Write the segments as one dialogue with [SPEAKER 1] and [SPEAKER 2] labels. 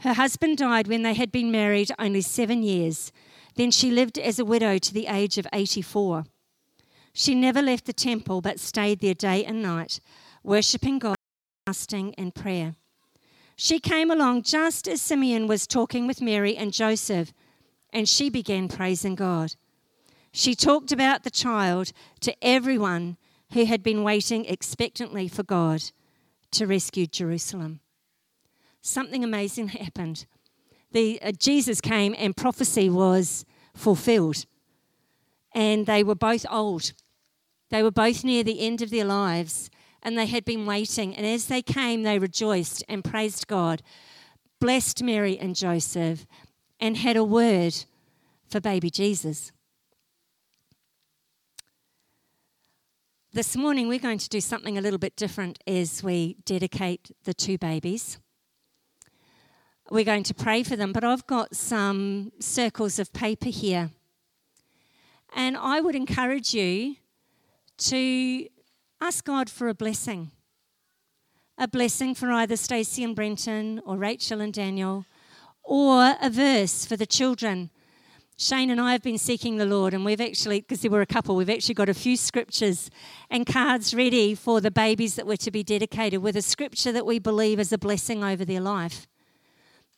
[SPEAKER 1] Her husband died when they had been married only seven years. Then she lived as a widow to the age of 84. She never left the temple but stayed there day and night, worshipping God, fasting and prayer. She came along just as Simeon was talking with Mary and Joseph, and she began praising God. She talked about the child to everyone who had been waiting expectantly for God to rescue Jerusalem. Something amazing happened. The, uh, Jesus came and prophecy was fulfilled. And they were both old. They were both near the end of their lives and they had been waiting. And as they came, they rejoiced and praised God, blessed Mary and Joseph, and had a word for baby Jesus. This morning, we're going to do something a little bit different as we dedicate the two babies. We're going to pray for them, but I've got some circles of paper here. And I would encourage you to ask God for a blessing. A blessing for either Stacey and Brenton or Rachel and Daniel, or a verse for the children. Shane and I have been seeking the Lord, and we've actually, because there were a couple, we've actually got a few scriptures and cards ready for the babies that were to be dedicated with a scripture that we believe is a blessing over their life.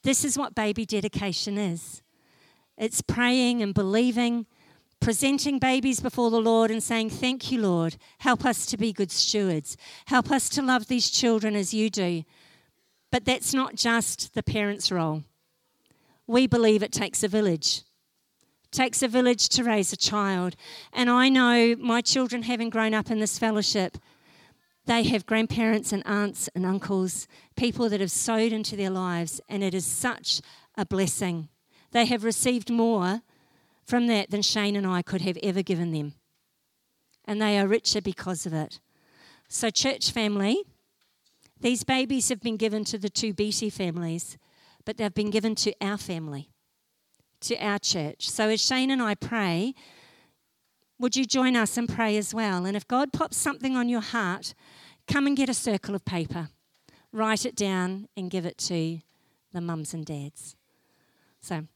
[SPEAKER 1] This is what baby dedication is it's praying and believing presenting babies before the Lord and saying, Thank you, Lord. Help us to be good stewards. Help us to love these children as you do. But that's not just the parent's role. We believe it takes a village. It takes a village to raise a child. And I know my children, having grown up in this fellowship, they have grandparents and aunts and uncles, people that have sowed into their lives, and it is such a blessing. They have received more from that than Shane and I could have ever given them. And they are richer because of it. So, church family, these babies have been given to the two Beatty families, but they've been given to our family, to our church. So, as Shane and I pray, would you join us and pray as well? And if God pops something on your heart, come and get a circle of paper, write it down, and give it to the mums and dads. So,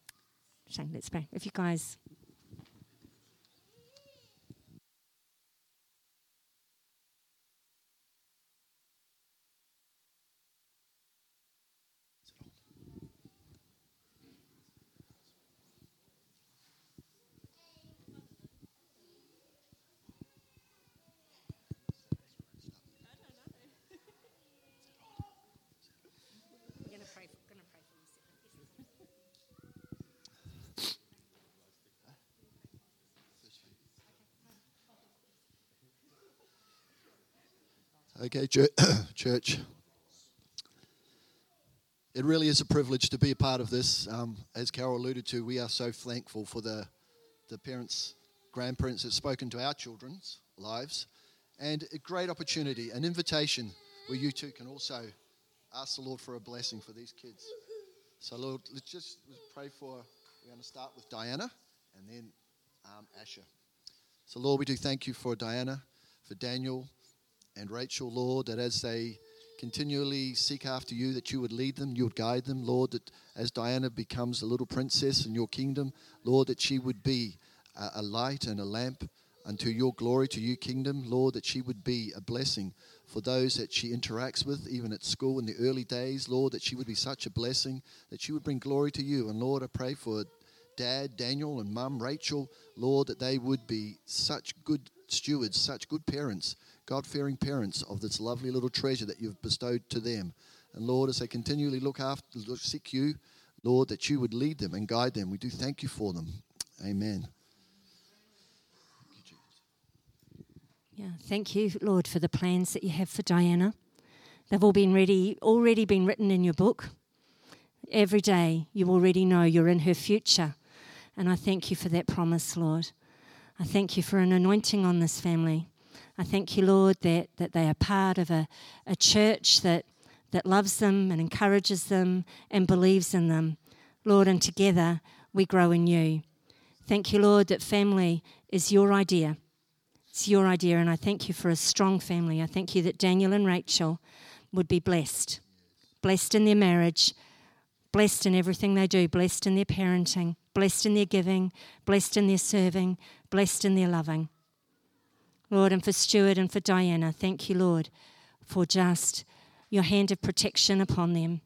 [SPEAKER 1] Shane, let's pray. If you guys
[SPEAKER 2] Okay, church. It really is a privilege to be a part of this. Um, as Carol alluded to, we are so thankful for the, the parents, grandparents that have spoken to our children's lives. And a great opportunity, an invitation where you too can also ask the Lord for a blessing for these kids. So, Lord, let's just pray for. We're going to start with Diana and then um, Asher. So, Lord, we do thank you for Diana, for Daniel, and Rachel, Lord, that as they continually seek after you, that you would lead them, you would guide them, Lord, that as Diana becomes a little princess in your kingdom, Lord, that she would be a, light and a lamp unto your glory, to your kingdom, Lord, that she would be a blessing for those that she interacts with, even at school in the early days, Lord, that she would be such a blessing, that she would bring glory to you. And Lord, I pray for Dad, Daniel, and Mum, Rachel, Lord, that they would be such good stewards, such good parents God fearing parents of this lovely little treasure that you've bestowed to them. And Lord, as they continually look after, look, seek you, Lord, that you would lead them and guide them. We do thank you for them. Amen.
[SPEAKER 1] Yeah, thank you, Lord, for the plans that you have for Diana. They've all been ready, already been written in your book. Every day, you already know you're in her future. And I thank you for that promise, Lord. I thank you for an anointing on this family. I thank you, Lord, that, that they are part of a, a church that, that loves them and encourages them and believes in them. Lord, and together we grow in you. Thank you, Lord, that family is your idea. It's your idea, and I thank you for a strong family. I thank you that Daniel and Rachel would be blessed, blessed in their marriage, blessed in everything they do, blessed in their parenting, blessed in their giving, blessed in their serving, blessed in their loving. Lord, and for Stuart and for Diana, thank you, Lord, for just your hand of protection upon them,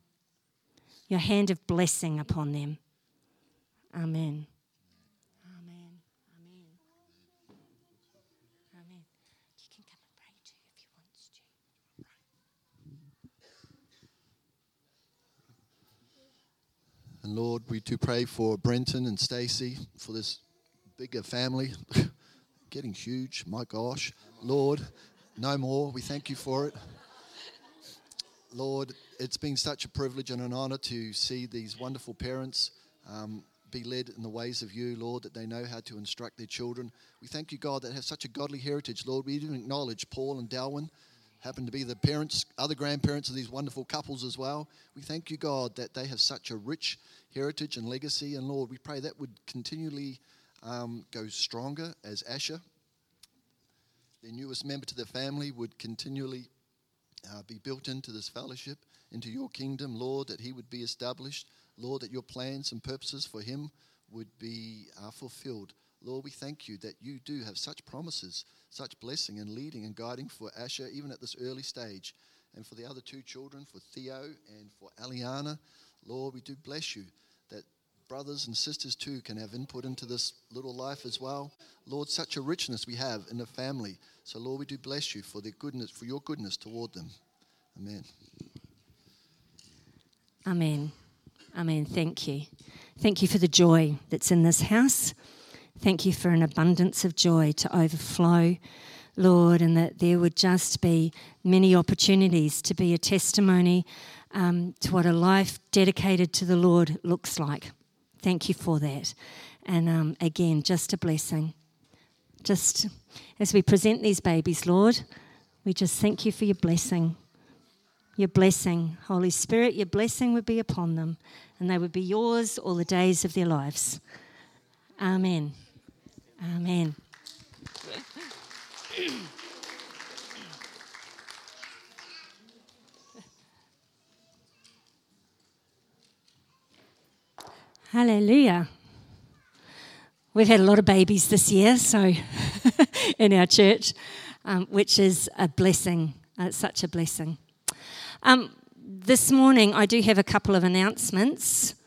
[SPEAKER 1] your hand of blessing upon them. Amen. Amen. Amen. Amen. You can come and pray too if you want, Stu.
[SPEAKER 2] And Lord, we do pray for Brenton and Stacy for this bigger family. Getting huge, my gosh. Lord, no more. We thank you for it. Lord, it's been such a privilege and an honor to see these wonderful parents um, be led in the ways of you, Lord, that they know how to instruct their children. We thank you, God, that have such a godly heritage, Lord. We even acknowledge Paul and Darwin happen to be the parents, other grandparents of these wonderful couples as well. We thank you, God, that they have such a rich heritage and legacy. And Lord, we pray that would continually um, go stronger as Asher, their newest member to the family, would continually uh, be built into this fellowship, into your kingdom, Lord, that he would be established. Lord, that your plans and purposes for him would be uh, fulfilled. Lord, we thank you that you do have such promises, such blessing and leading and guiding for Asher, even at this early stage. And for the other two children, for Theo and for Aliana, Lord, we do bless you brothers and sisters too can have input into this little life as well. Lord, such a richness we have in the family. So, Lord, we do bless you for their goodness, for your goodness toward them. Amen.
[SPEAKER 1] Amen. Amen. Thank you. Thank you for the joy that's in this house. Thank you for an abundance of joy to overflow, Lord, and that there would just be many opportunities to be a testimony um, to what a life dedicated to the Lord looks like. Thank you for that. And um, again, just a blessing. Just as we present these babies, Lord, we just thank you for your blessing. Your blessing, Holy Spirit, your blessing would be upon them, and they would be yours all the days of their lives. Amen. Amen. Hallelujah. We've had a lot of babies this year, so in our church, um, which is a blessing. Uh, it's such a blessing. Um, this morning, I do have a couple of announcements